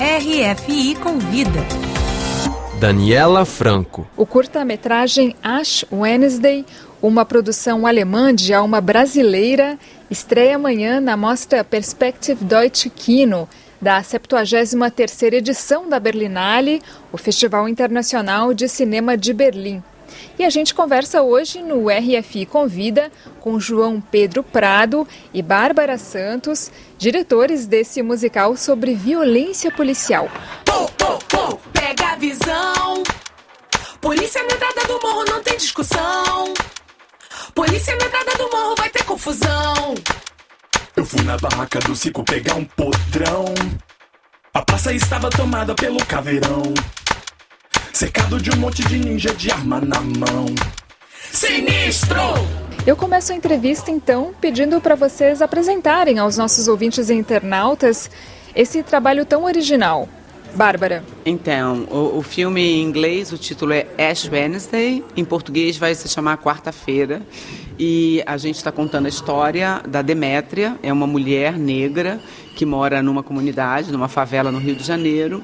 RFI Convida. Daniela Franco. O curta-metragem Ash Wednesday, uma produção alemã de alma brasileira, estreia amanhã na mostra Perspective Deutsche Kino, da 73ª edição da Berlinale, o Festival Internacional de Cinema de Berlim. E a gente conversa hoje no RFI Convida com João Pedro Prado e Bárbara Santos, diretores desse musical sobre violência policial. Pô, pô, pô, pega a visão. Polícia na entrada do morro não tem discussão. Polícia na entrada do morro vai ter confusão. Eu fui na barraca do Cico pegar um podrão. A praça estava tomada pelo caveirão. Cercado de um monte de ninja de arma na mão. Sinistro! Eu começo a entrevista então pedindo para vocês apresentarem aos nossos ouvintes e internautas esse trabalho tão original. Bárbara. Então, o, o, filme em inglês, o título é Ash Wednesday, em português vai se chamar Quarta-feira. E a gente está contando a história da Demétria, é uma mulher negra que mora numa comunidade, numa favela no Rio de Janeiro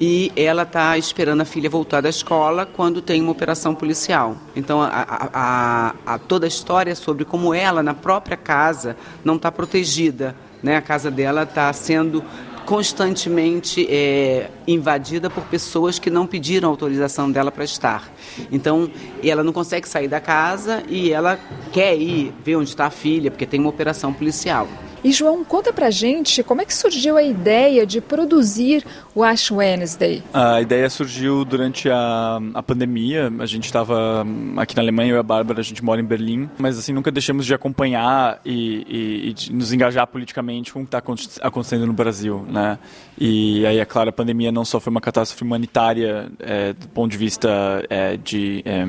e ela está esperando a filha voltar da escola quando tem uma operação policial. Então, a, a, a, toda a história sobre como ela, na própria casa, não está protegida. Né? A casa dela está sendo constantemente é, invadida por pessoas que não pediram autorização dela para estar. Então, ela não consegue sair da casa e ela quer ir ver onde está a filha, porque tem uma operação policial. E João, conta pra gente como é que surgiu a ideia de produzir o Ash Wednesday. A ideia surgiu durante a, a pandemia. A gente estava aqui na Alemanha, eu e a Bárbara, a gente mora em Berlim, mas assim nunca deixamos de acompanhar e, e, e nos engajar politicamente com o que está acontecendo no Brasil, né? E aí, é claro, a pandemia não só foi uma catástrofe humanitária é, do ponto de vista é, de, é,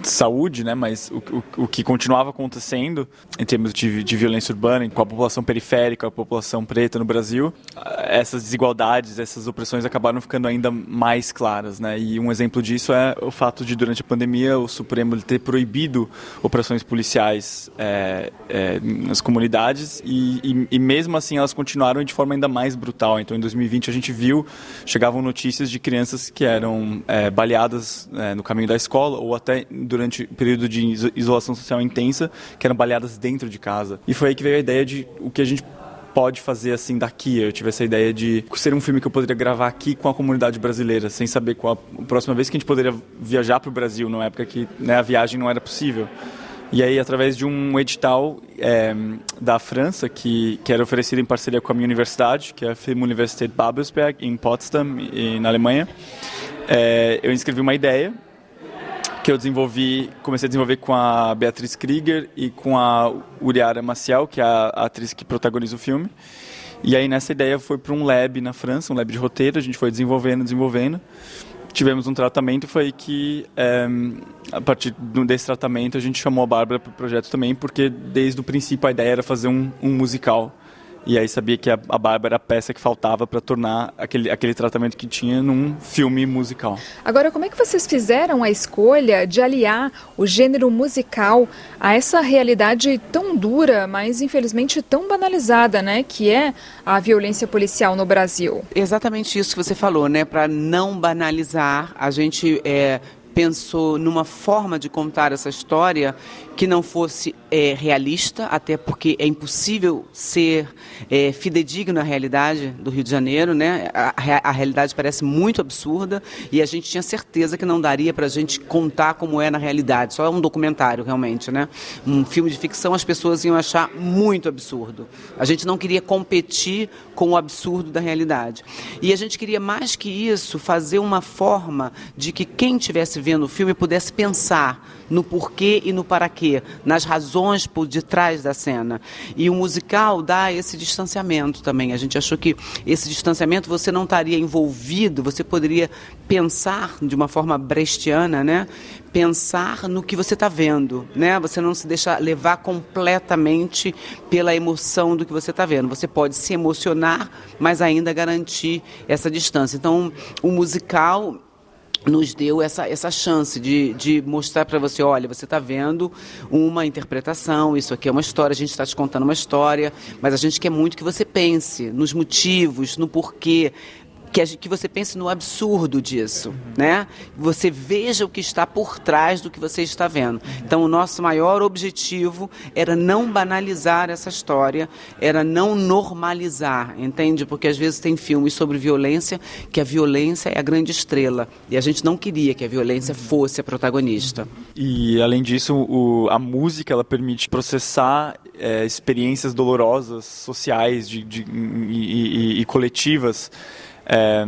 de, saúde, né? Mas o, o, o, que continuava acontecendo em termos de, de violência urbana com a população periférica, a população preta no Brasil, essas desigualdades, essas opressões acabaram ficando ainda mais claras, né? E um exemplo disso é o fato de durante a pandemia o Supremo ter proibido operações policiais é, é, nas comunidades e, e, e, mesmo assim elas continuaram de forma ainda mais brutal. Então, em 2020 a gente viu chegavam notícias de crianças que eram é, baleadas é, no caminho da escola ou até durante período de isolação social intensa que eram baleadas dentro de casa. E foi aí que veio a ideia de o que a gente pode fazer assim daqui. Eu tive essa ideia de ser um filme que eu poderia gravar aqui com a comunidade brasileira, sem saber qual a próxima vez que a gente poderia viajar para o Brasil, numa época que né, a viagem não era possível. E aí, através de um edital é, da França, que, que era oferecido em parceria com a minha universidade, que é a Film Universität Babelsberg, em Potsdam, na Alemanha, é, eu inscrevi uma ideia que eu desenvolvi, comecei a desenvolver com a Beatriz Krieger e com a Uriara Maciel, que é a atriz que protagoniza o filme. E aí nessa ideia foi para um lab na França, um lab de roteiro, a gente foi desenvolvendo, desenvolvendo. Tivemos um tratamento foi que, é, a partir desse tratamento, a gente chamou a Bárbara para o projeto também, porque desde o princípio a ideia era fazer um, um musical. E aí sabia que a, a Bárbara era a peça que faltava para tornar aquele, aquele tratamento que tinha num filme musical. Agora, como é que vocês fizeram a escolha de aliar o gênero musical a essa realidade tão dura, mas infelizmente tão banalizada, né, que é a violência policial no Brasil? Exatamente isso que você falou, né, para não banalizar, a gente é, pensou numa forma de contar essa história que não fosse é, realista, até porque é impossível ser é, fidedigno à realidade do Rio de Janeiro, né? A, a, realidade parece muito absurda e a gente tinha certeza que não daria para a gente contar como é na realidade. Só é um documentário, realmente, né? Um filme de ficção as pessoas iam achar muito absurdo. A gente não queria competir com o absurdo da realidade. E a gente queria, mais que isso, fazer uma forma de que quem estivesse vendo o filme pudesse pensar no porquê e no para quê, nas razões por detrás da cena. E o musical dá esse distanciamento também. A gente achou que esse distanciamento você não estaria envolvido, você poderia pensar de uma forma brechtiana, né? Pensar no que você está vendo, né? Você não se deixa levar completamente pela emoção do que você está vendo. Você pode se emocionar, mas ainda garantir essa distância. Então, o musical nos deu essa, essa chance de, de mostrar para você, olha, você está vendo uma interpretação, isso aqui é uma história, a gente está te contando uma história, mas a gente quer muito que você pense nos motivos, no porquê, que, que você pense no absurdo disso, né? Você veja o que está por trás do que você está vendo. Então, o nosso maior objetivo era não banalizar essa história, era não normalizar, entende? Porque às vezes tem filmes sobre violência que a violência é a grande estrela e a gente não queria que a violência fosse a protagonista. E além disso, o, a música ela permite processar é, experiências dolorosas, sociais de, de, e, e, e coletivas é,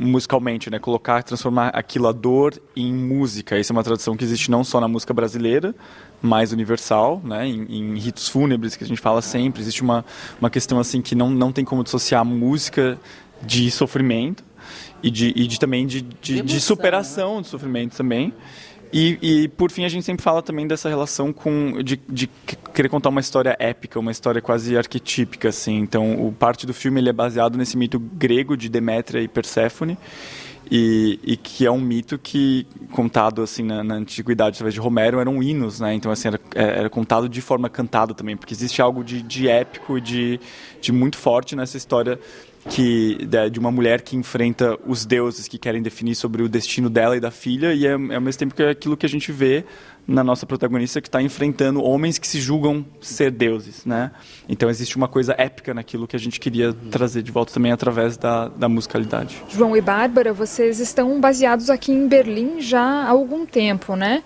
musicalmente, né? Colocar, transformar aquilo a dor em música. Essa é uma tradição que existe não só na música brasileira, mais universal, né? Em, em, ritos fúnebres que a gente fala sempre. Existe uma, uma questão assim que não, não tem como dissociar música de sofrimento e de, e de também de, de, de superação né? do sofrimento também. E, e, por fim a gente sempre fala também dessa relação com de, de, querer contar uma história épica, uma história quase arquetípica assim. Então, o parte do filme ele é baseado nesse mito grego de Demétria e Perséfone. E, e, que é um mito que contado assim na, na, antiguidade através de Romero eram hinos, né? Então assim era, é, era contado de forma cantada também, porque existe algo de, de épico e de, de muito forte nessa história que de uma mulher que enfrenta os deuses que querem definir sobre o destino dela e da filha e é, é ao mesmo tempo que é aquilo que a gente vê na nossa protagonista que está enfrentando homens que se julgam ser deuses, né? Então existe uma coisa épica naquilo que a gente queria trazer de volta também através da, da musicalidade. João e Bárbara, vocês estão baseados aqui em Berlim já há algum tempo, né?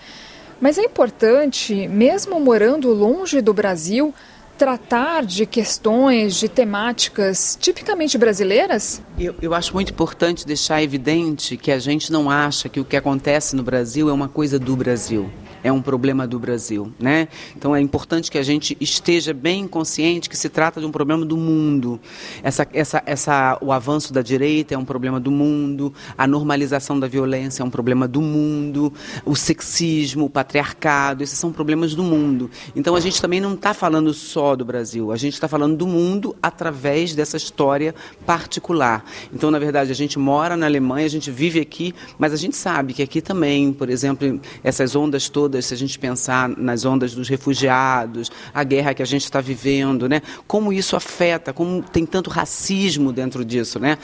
Mas é importante, mesmo morando longe do Brasil, tratar de questões, de temáticas tipicamente brasileiras? Eu, eu, acho muito importante deixar evidente que a gente não acha que o que acontece no Brasil é uma coisa do Brasil é um problema do Brasil, né? Então é importante que a gente esteja bem consciente que se trata de um problema do mundo. Essa, essa, essa, o avanço da direita é um problema do mundo, a normalização da violência é um problema do mundo, o sexismo, o patriarcado, esses são problemas do mundo. Então a gente também não está falando só do Brasil, a gente está falando do mundo através dessa história particular. Então, na verdade, a gente mora na Alemanha, a gente vive aqui, mas a gente sabe que aqui também, por exemplo, essas ondas todas todas, se a gente pensar nas ondas dos refugiados, a guerra que a gente está vivendo, né? Como isso afeta, como tem tanto racismo dentro disso, né?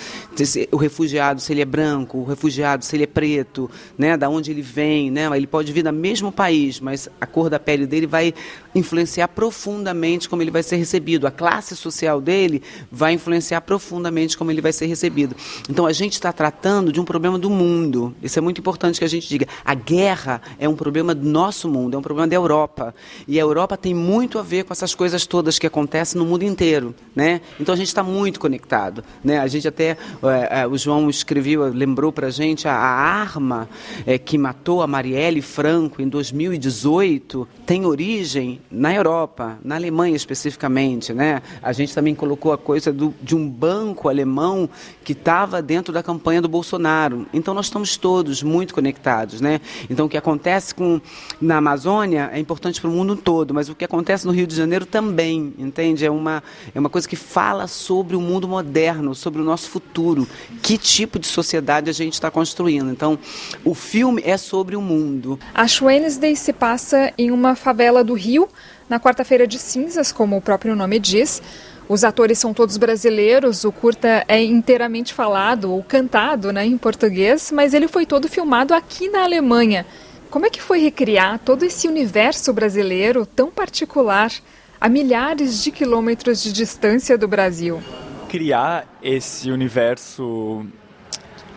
O refugiado, se ele é branco, o refugiado, se ele é preto, né? Da onde ele vem, né? Ele pode vir do mesmo país, mas a cor da pele dele vai influenciar profundamente como ele vai ser recebido. A classe social dele vai influenciar profundamente como ele vai ser recebido. Então a gente está tratando de um problema do mundo. Isso é muito importante que a gente diga. A guerra é um problema do nosso mundo, é um problema da Europa. E a Europa tem muito a ver com essas coisas todas que acontecem no mundo inteiro, né? Então a gente está muito conectado, né? A gente até é, é, o João escreveu, lembrou para a gente a, arma é, que matou a Marielle Franco em 2018 tem origem na Europa, na Alemanha especificamente, né? A gente também colocou a coisa do, de um banco alemão que estava dentro da campanha do Bolsonaro. Então nós estamos todos muito conectados, né? Então o que acontece com na Amazônia é importante para o mundo todo, mas o que acontece no Rio de Janeiro também, entende? É uma, é uma coisa que fala sobre o mundo moderno, sobre o nosso futuro, que tipo de sociedade a gente está construindo. Então, o filme é sobre o mundo. A Wednesday se passa em uma favela do Rio, na quarta-feira de cinzas, como o próprio nome diz. Os atores são todos brasileiros, o curta é inteiramente falado ou cantado né, em português, mas ele foi todo filmado aqui na Alemanha. Como é que foi recriar todo esse universo brasileiro tão particular a milhares de quilômetros de distância do Brasil? Criar esse universo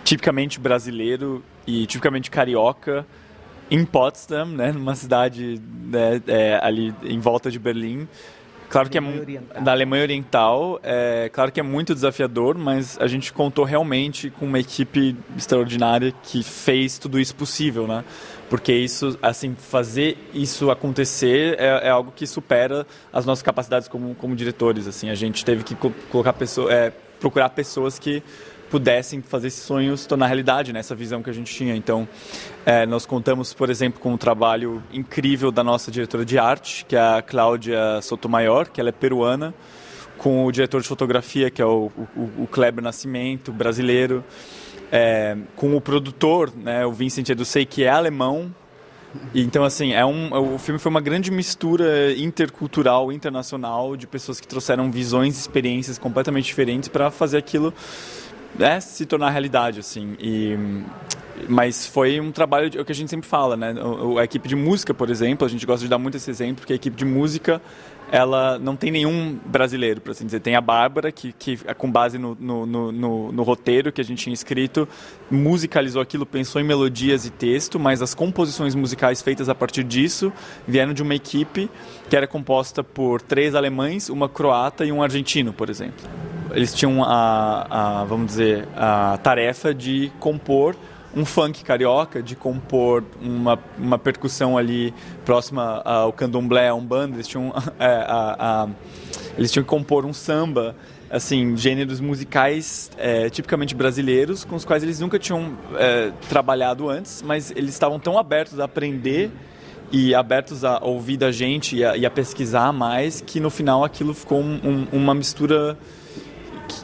tipicamente brasileiro e tipicamente carioca em Potsdam, né, numa cidade né, é, ali em volta de Berlim, Claro que é da Alemanha Oriental, é claro que é muito desafiador, mas a gente contou realmente com uma equipe extraordinária que fez tudo isso possível, né? Porque isso, assim, fazer isso acontecer é, é algo que supera as nossas capacidades como, como diretores, assim. A gente teve que colocar pessoa, é, procurar pessoas que pudessem fazer esses sonhos tornar realidade, né? essa visão que a gente tinha. Então, é, nós contamos, por exemplo, com um trabalho incrível da nossa diretora de arte, que é a Cláudia Sotomayor, que ela é peruana, com o diretor de fotografia, que é o, o, o Kleber Nascimento, brasileiro, é, com o produtor, né, o Vincent Edusei, que é alemão, então, assim, é um, o filme foi uma grande mistura intercultural, internacional, de pessoas que trouxeram visões, experiências completamente diferentes para fazer aquilo né, se tornar realidade, assim. E, mas foi um trabalho de, é o que a gente sempre fala, né? A equipe de música, por exemplo, a gente gosta de dar muito esse exemplo, porque a equipe de música ela não tem nenhum brasileiro, por assim dizer. Tem a Bárbara, que, que com base no, no, no, no, roteiro que a gente tinha escrito, musicalizou aquilo, pensou em melodias e texto, mas as composições musicais feitas a partir disso vieram de uma equipe que era composta por três alemães, uma croata e um argentino, por exemplo. Eles tinham a, a vamos dizer, a tarefa de compor um funk carioca, de compor uma, uma percussão ali próxima ao candomblé, a umbanda, eles tinham, é, a, a, eles tinham que compor um samba, assim, gêneros musicais é, tipicamente brasileiros, com os quais eles nunca tinham é, trabalhado antes, mas eles estavam tão abertos a aprender e abertos a ouvir da gente e a, e a pesquisar mais, que no final aquilo ficou um, um, uma mistura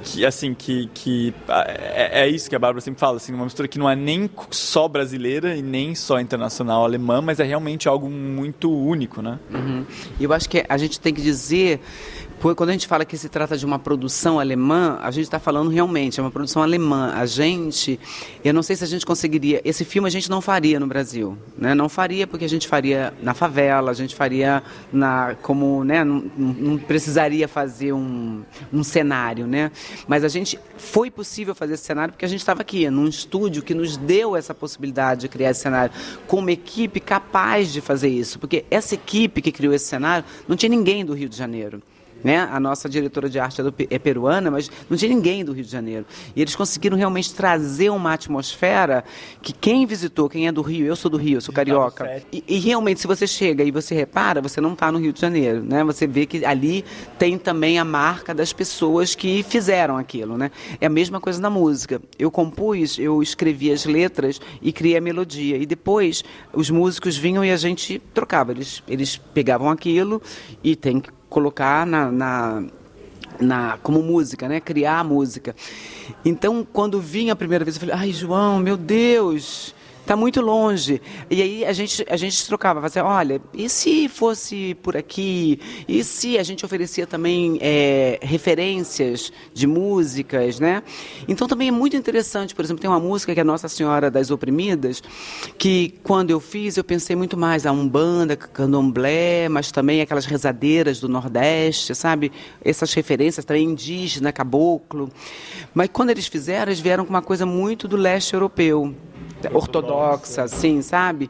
que, assim, que, que é, é, isso que a Bárbara sempre fala, assim, uma mistura que não é nem só brasileira e nem só internacional alemã, mas é realmente algo muito único, né? Uhum. Eu acho que a gente tem que dizer quando a gente fala que se trata de uma produção alemã, a gente está falando realmente, é uma produção alemã. A gente, eu não sei se a gente conseguiria, esse filme a gente não faria no Brasil, né? Não faria porque a gente faria na favela, a gente faria na, como, né? Não, não precisaria fazer um, um cenário, né? Mas a gente, foi possível fazer esse cenário porque a gente estava aqui, num estúdio que nos deu essa possibilidade de criar esse cenário, com uma equipe capaz de fazer isso. Porque essa equipe que criou esse cenário, não tinha ninguém do Rio de Janeiro. Né? A nossa diretora de arte é, é, peruana, mas não tinha ninguém do Rio de Janeiro. E eles conseguiram realmente trazer uma atmosfera que quem visitou, quem é do Rio, eu sou do Rio, eu sou carioca. E, e realmente, se você chega e você repara, você não está no Rio de Janeiro. Né? Você vê que ali tem também a marca das pessoas que fizeram aquilo. Né? É a mesma coisa na música. Eu compus, eu escrevi as letras e criei a melodia. E depois os músicos vinham e a gente trocava. Eles, eles pegavam aquilo e tem que colocar na, na, na, como música, né? Criar música. Então, quando vim a primeira vez, eu falei, ai, João, meu Deus, está muito longe. E aí a gente, a gente trocava, fazia, olha, e se fosse por aqui? E se a gente oferecia também é, referências de músicas, né? Então também é muito interessante, por exemplo, tem uma música que é Nossa Senhora das Oprimidas, que quando eu fiz eu pensei muito mais a Umbanda, Candomblé, mas também aquelas rezadeiras do Nordeste, sabe? Essas referências também indígena, caboclo. Mas quando eles fizeram, eles vieram com uma coisa muito do leste europeu ortodoxa, assim, sabe?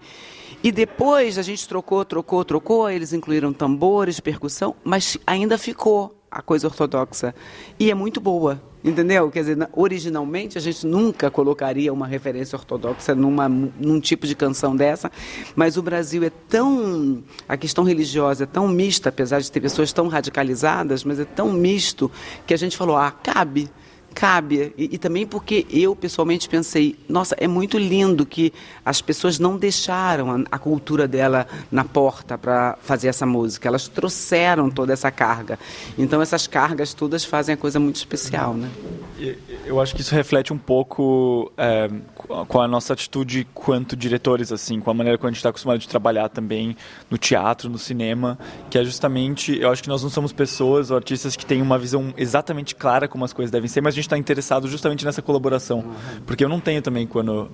E depois a gente trocou, trocou, trocou, eles incluíram tambores, percussão, mas ainda ficou a coisa ortodoxa. E é muito boa, entendeu? Quer dizer, originalmente a gente nunca colocaria uma referência ortodoxa numa, num tipo de canção dessa, mas o Brasil é tão. a questão religiosa é tão mista, apesar de ter pessoas tão radicalizadas, mas é tão misto que a gente falou: ah, cabe cabe. E, e, também porque eu pessoalmente pensei, nossa, é muito lindo que as pessoas não deixaram a, a cultura dela na porta para fazer essa música. Elas trouxeram toda essa carga. Então essas cargas todas fazem a coisa muito especial, né? Eu acho que isso reflete um pouco é, com a nossa atitude quanto diretores, assim, com a maneira que a gente está acostumado de trabalhar também no teatro, no cinema, que é justamente, eu acho que nós não somos pessoas ou artistas que têm uma visão exatamente clara como as coisas devem ser, mas a gente está interessado justamente nessa colaboração, porque eu não tenho também quando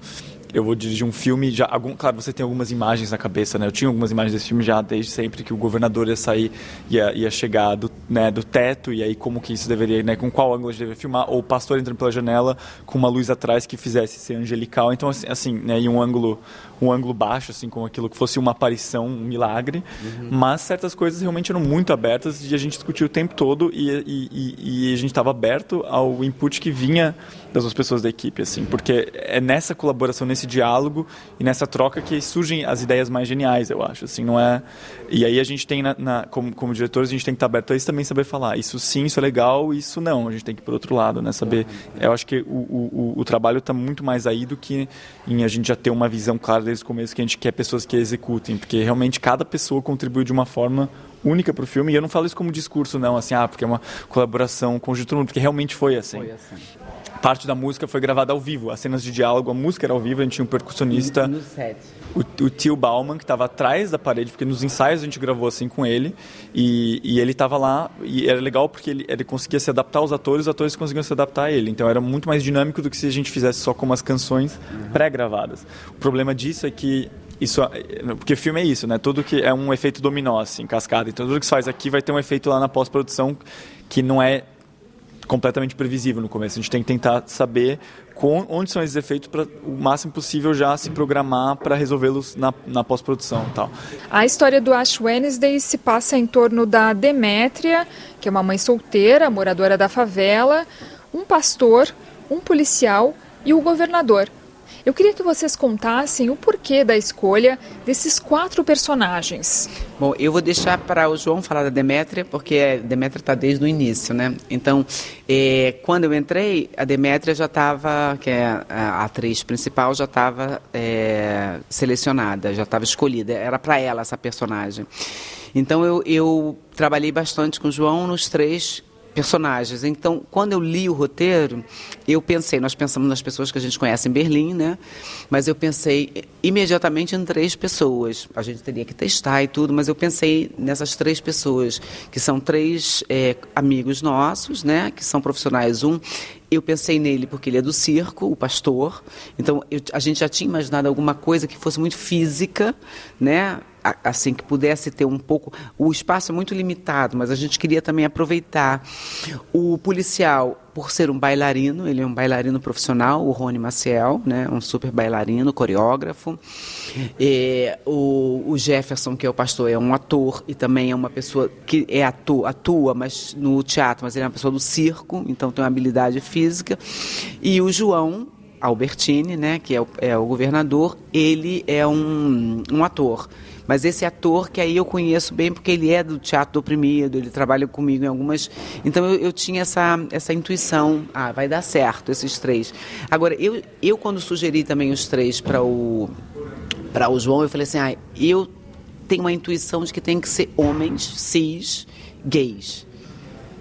eu vou dirigir um filme, já algum, claro, você tem algumas imagens na cabeça, né? Eu tinha algumas imagens desse filme já desde sempre que o governador ia sair, ia, ia chegar do, né, do teto e aí como que isso deveria, né? Com qual ângulo a gente deveria filmar? Ou o pastor entrando pela janela com uma luz atrás que fizesse ser angelical, então assim, assim né? E um ângulo um ângulo baixo, assim, como aquilo que fosse uma aparição, um milagre. Uhum. Mas certas coisas realmente eram muito abertas e a gente discutiu o tempo todo e, e, e, e a gente estava aberto ao input que vinha das duas pessoas da equipe, assim, porque é nessa colaboração, nesse diálogo e nessa troca que surgem as ideias mais geniais, eu acho, assim, não é... E aí a gente tem, na, na como, como diretores, a gente tem que estar aberto a isso também, saber falar, isso sim, isso é legal, isso não, a gente tem que ir por outro lado, né, saber... Eu acho que o, o, o trabalho está muito mais aí do que em a gente já ter uma visão clara desde o começo que a gente quer pessoas que executem, porque realmente cada pessoa contribui de uma forma única para o filme. E eu não falo isso como discurso, não, assim, ah, porque é uma colaboração com o porque realmente foi assim. Foi assim. Parte da música foi gravada ao vivo, as cenas de diálogo, a música era ao vivo, a gente tinha um percussionista. No set. O, o tio Bauman, que estava atrás da parede, porque nos ensaios a gente gravou assim com ele, e, e ele estava lá, e era legal porque ele, ele conseguia se adaptar aos atores, os atores conseguiam se adaptar a ele. Então era muito mais dinâmico do que se a gente fizesse só com umas canções uhum. pré-gravadas. O problema disso é que isso porque filme é isso né tudo que é um efeito dominó assim cascada então tudo que se faz aqui vai ter um efeito lá na pós-produção que não é completamente previsível no começo. A gente tem que tentar saber com, onde são esses efeitos para o máximo possível já se programar para resolvê-los na, na pós-produção tal. A história do Ash Wednesday se passa em torno da Demétria que é uma mãe solteira moradora da favela um pastor um policial e o governador eu queria que vocês contassem o porquê da escolha desses quatro personagens. Bom, eu vou deixar para o João falar da Demétria, porque a Demétria está desde o início, né? Então, é, quando eu entrei, a Demétria já estava, que é a atriz principal, já estava é, selecionada, já estava escolhida. Era para ela essa personagem. Então, eu, eu trabalhei bastante com o João nos três personagens. Então, quando eu li o roteiro, eu pensei, nós pensamos nas pessoas que a gente conhece em Berlim, né? Mas eu pensei imediatamente em três pessoas. A gente teria que testar e tudo, mas eu pensei nessas três pessoas, que são três é, amigos nossos, né? Que são profissionais. Um eu pensei nele porque ele é do circo, o pastor. Então eu, a gente já tinha imaginado alguma coisa que fosse muito física, né? Assim que pudesse ter um pouco o espaço é muito limitado mas a gente queria também aproveitar o policial por ser um bailarino ele é um bailarino profissional o Rony Maciel né um super bailarino coreógrafo e, o, o, Jefferson que é o pastor é um ator e também é uma pessoa que é atua, atua mas no teatro mas ele é uma pessoa do circo então tem uma habilidade física e o João Albertini, né, que é o, é o governador, ele é um, um ator. Mas esse ator que aí eu conheço bem porque ele é do Teatro do Oprimido, ele trabalha comigo em algumas. Então eu, eu tinha essa, essa intuição, ah, vai dar certo esses três. Agora, eu, eu quando sugeri também os três para o, o João, eu falei assim, ah, eu tenho uma intuição de que tem que ser homens cis, gays.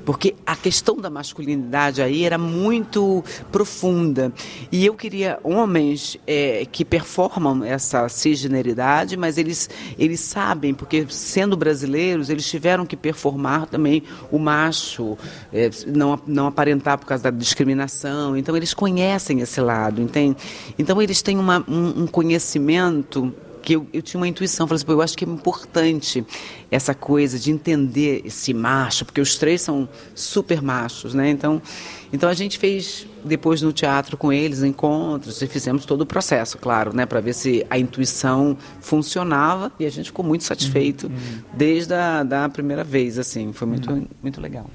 Porque a questão da masculinidade aí era muito profunda. E eu queria homens é, que performam essa cisgeneridade, mas eles, eles sabem, porque sendo brasileiros, eles tiveram que performar também o macho, é, não, não aparentar por causa da discriminação. Então, eles conhecem esse lado, entende? Então, eles têm uma, um, um conhecimento que eu, eu tinha uma intuição, falei assim, eu acho que é importante essa coisa de entender esse macho, porque os três são super machos, né? Então, então a gente fez depois no teatro com eles encontros e fizemos todo o processo, claro, né, para ver se a intuição funcionava e a gente ficou muito satisfeito uhum. desde a da primeira vez, assim, foi muito uhum. muito legal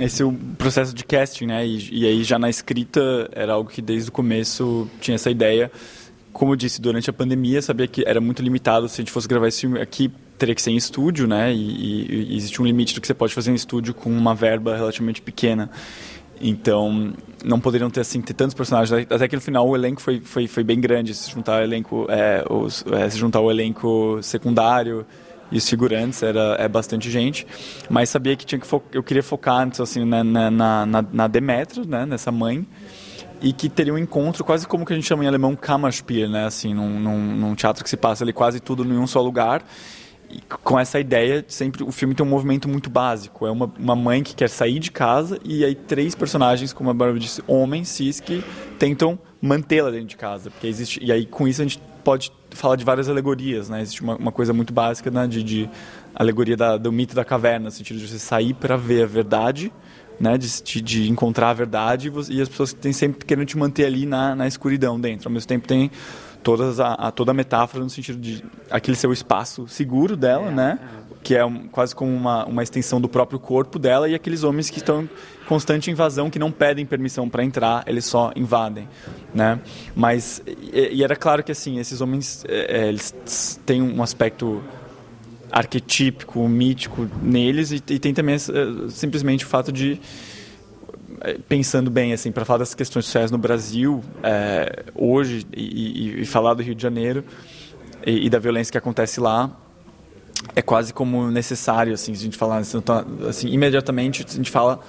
esse é o processo de casting, né? E, e, aí já na escrita era algo que desde o começo tinha essa ideia como eu disse, durante a pandemia, sabia que era muito limitado. Se a gente fosse gravar esse filme aqui, teria que ser em estúdio, né? E, e, e existe um limite do que você pode fazer em estúdio com uma verba relativamente pequena. Então, não poderiam ter assim ter tantos personagens. Até que no final o elenco foi foi, foi bem grande. Se juntar o elenco, é, os, é, se juntar o elenco secundário e os figurantes era é bastante gente. Mas sabia que tinha que eu queria focar assim na na, na, na Demetra, né? Nessa mãe e que teria um encontro quase como que a gente chama em alemão Kammerspiel, né? Assim, num, num, num teatro que se passa ali quase tudo em um só lugar. E com essa ideia, sempre o filme tem um movimento muito básico. É uma, uma mãe que quer sair de casa e aí três personagens, como a Bárbara disse, homens, cis, que tentam mantê-la dentro de casa. Porque existe, e aí com isso a gente pode falar de várias alegorias, né? Existe uma, uma coisa muito básica né? de, de alegoria da, do mito da caverna, no sentido de você sair para ver a verdade né, de, de encontrar a verdade e as pessoas têm sempre querendo te manter ali na, na escuridão dentro. Ao mesmo tempo tem todas a, a, toda a metáfora no sentido de aquele seu espaço seguro dela, é, né, é. que é um, quase como uma, uma extensão do próprio corpo dela e aqueles homens que estão em constante invasão, que não pedem permissão para entrar, eles só invadem, né. Mas e, e, era claro que assim esses homens é, eles têm um aspecto arquetípico, mítico neles e, e tem também uh, simplesmente o fato de eh, pensando bem assim para falar das questões sociais no Brasil é, hoje e, e, falar do Rio de Janeiro e, e, da violência que acontece lá é quase como necessário, assim, a gente falar assim, assim, imediatamente a gente fala,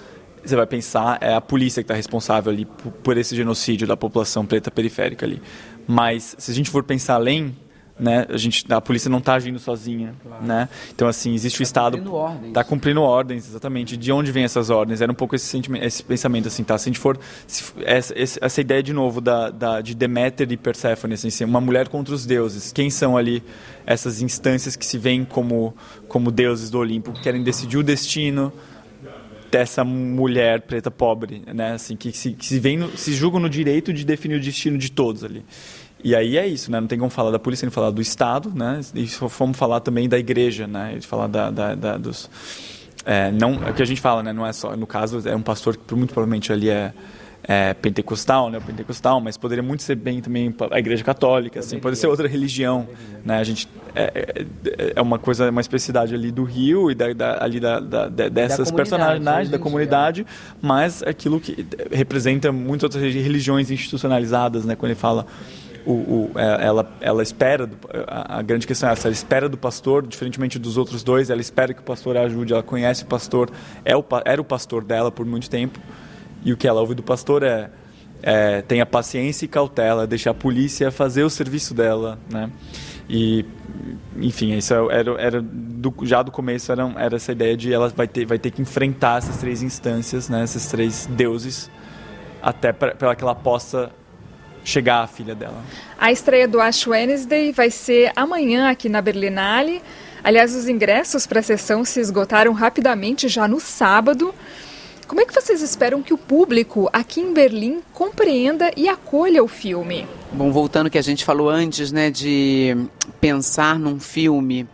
você vai pensar, é a polícia que está responsável ali por, por, esse genocídio da população preta periférica ali. Mas se a gente for pensar além, né, a gente, a polícia não está agindo sozinha, claro. né? Então assim existe tá o Estado está cumprindo ordens, exatamente. De onde vêm essas ordens? Era um pouco esse sentimento, esse pensamento assim, tá? Se a gente for se, essa, essa ideia de novo da, da de Deméter e Perséfone, assim, uma mulher contra os deuses. Quem são ali essas instâncias que se veem como como deuses do Olimpo, que querem decidir o destino dessa mulher preta pobre, né? Assim, que se, que se, vem no, se julgam no direito de definir o destino de todos ali. E aí é isso, né? Não tem como falar da polícia, nem falar do Estado, né? E fomos falar também da igreja, né? E falar da, da, da dos... É, não, é o que a gente fala, né? Não é só... No caso, é um pastor que muito provavelmente ali é, é pentecostal, né? Pentecostal, mas poderia muito ser bem também a igreja católica, assim. Pode ser outra religião, né? A gente... É, é, é uma coisa, uma especificidade ali do Rio e da, da ali da, da, dessas da personalidades, da comunidade, mas aquilo que representa muitas outras religiões institucionalizadas, né? Quando ele fala o, o, é, ela, ela espera, do, a, a, grande questão é essa, ela espera do pastor, diferentemente dos outros dois, ela espera que o pastor a ajude, ela conhece o pastor, é o, era o pastor dela por muito tempo, e o que ela ouve do pastor é, é tenha paciência e cautela, deixar a polícia fazer o serviço dela, né? E, enfim, isso era, era do, já do começo era, era essa ideia de ela vai ter, vai ter que enfrentar essas três instâncias, né, esses três deuses, até para que ela possa chegar à filha dela. A estreia do Ash Wednesday vai ser amanhã aqui na Berlinale. Aliás, os ingressos para a sessão se esgotaram rapidamente já no sábado. Como é que vocês esperam que o público aqui em Berlim compreenda e acolha o filme? Bom, voltando ao que a gente falou antes, né, de pensar num filme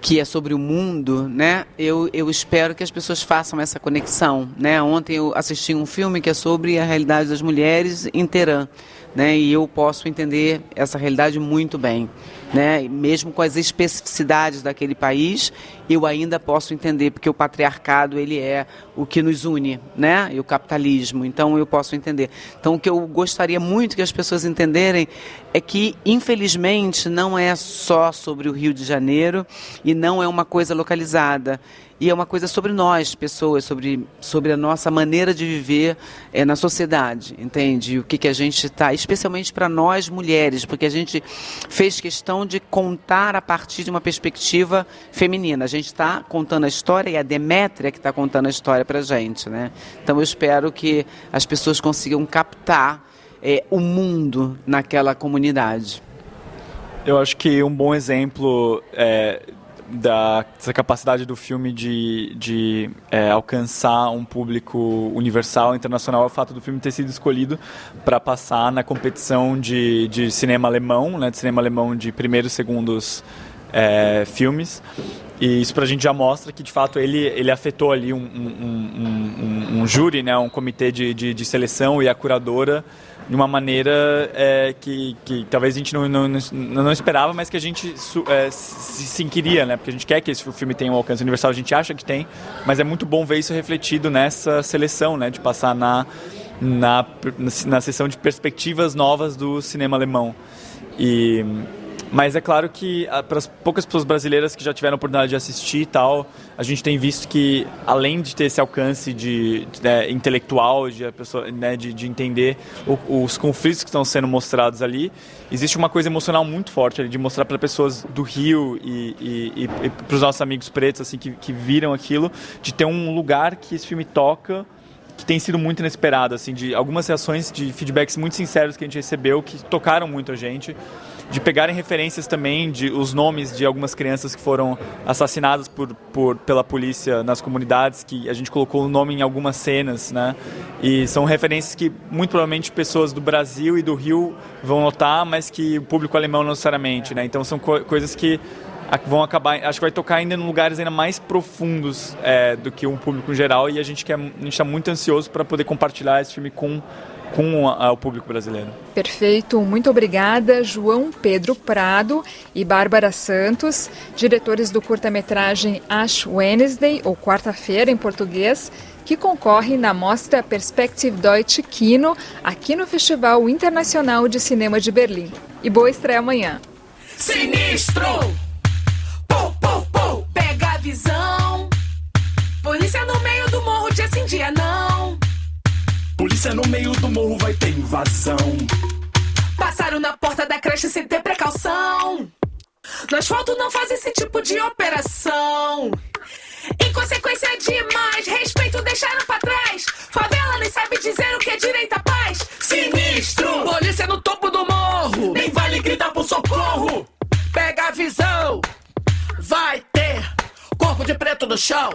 que é sobre o mundo, né? Eu, eu espero que as pessoas façam essa conexão, né? Ontem eu assisti um filme que é sobre a realidade das mulheres em Teherã né? E eu posso entender essa realidade muito bem, né? Mesmo com as especificidades daquele país, eu ainda posso entender porque o patriarcado ele é o que nos une, né? E o capitalismo. Então eu posso entender. Então o que eu gostaria muito que as pessoas entenderem é que infelizmente não é só sobre o Rio de Janeiro e não é uma coisa localizada e é uma coisa sobre nós, pessoas, sobre, sobre a nossa maneira de viver é, na sociedade, entende? O que, que a gente está, especialmente para nós mulheres, porque a gente fez questão de contar a partir de uma perspectiva feminina. A gente está contando a história e a Demétria que está contando a história para a gente, né? Então eu espero que as pessoas consigam captar é, o mundo naquela comunidade. Eu acho que um bom exemplo é, da, capacidade do filme de, de é, alcançar um público universal, internacional, é o fato do filme ter sido escolhido para passar na competição de, de cinema alemão, né, de cinema alemão de primeiros segundos é, filmes. E isso para a gente já mostra que, de fato, ele, ele afetou ali um, um, um, um júri, né, um comitê de, de, de seleção e a curadora de uma maneira é, que, que talvez a gente não, não, não esperava, mas que a gente é, se, se queria, né? Porque a gente quer que esse filme tenha um alcance universal, a gente acha que tem, mas é muito bom ver isso refletido nessa seleção, né? De passar na, na, na sessão de perspectivas novas do cinema alemão. E mas é claro que ah, para as poucas pessoas brasileiras que já tiveram a oportunidade de assistir e tal, a gente tem visto que além de ter esse alcance de, né, intelectual, de, pessoa, né, de, de entender o, os conflitos que estão sendo mostrados ali, existe uma coisa emocional muito forte ali, de mostrar para pessoas do Rio e, e, e, e para os nossos amigos pretos assim que, que viram aquilo, de ter um lugar que esse filme toca que tem sido muito inesperado, assim, de algumas reações de feedbacks muito sinceros que a gente recebeu que tocaram muito a gente de pegarem referências também de os nomes de algumas crianças que foram assassinadas por, por, pela polícia nas comunidades, que a gente colocou o nome em algumas cenas, né? E são referências que muito provavelmente pessoas do Brasil e do Rio vão notar, mas que o público alemão não necessariamente, né? Então são co coisas que vão acabar, acho que vai tocar ainda em lugares ainda mais profundos é, do que um público em geral e a gente quer, a gente está muito ansioso para poder compartilhar esse filme com com o público brasileiro. Perfeito, muito obrigada, João Pedro Prado e Bárbara Santos, diretores do curta-metragem Ash Wednesday, ou Quarta-feira em português, que concorre na mostra Perspective Deutsche Kino, aqui no Festival Internacional de Cinema de Berlim. E boa estreia amanhã. Sinistro! Pou, pou, pou. Polícia no meio do morro, dia sim, dia não. Polícia no meio do morro vai ter invasão. Passaram na porta da creche sem ter precaução. No asfalto não faz esse tipo de operação. Inconsequência demais, respeito deixaram pra trás. Favela nem sabe dizer o que é direita paz. Sinistro! Polícia no topo do morro. Nem vale gritar por socorro. Pega a visão. Vai ter corpo de preto no chão.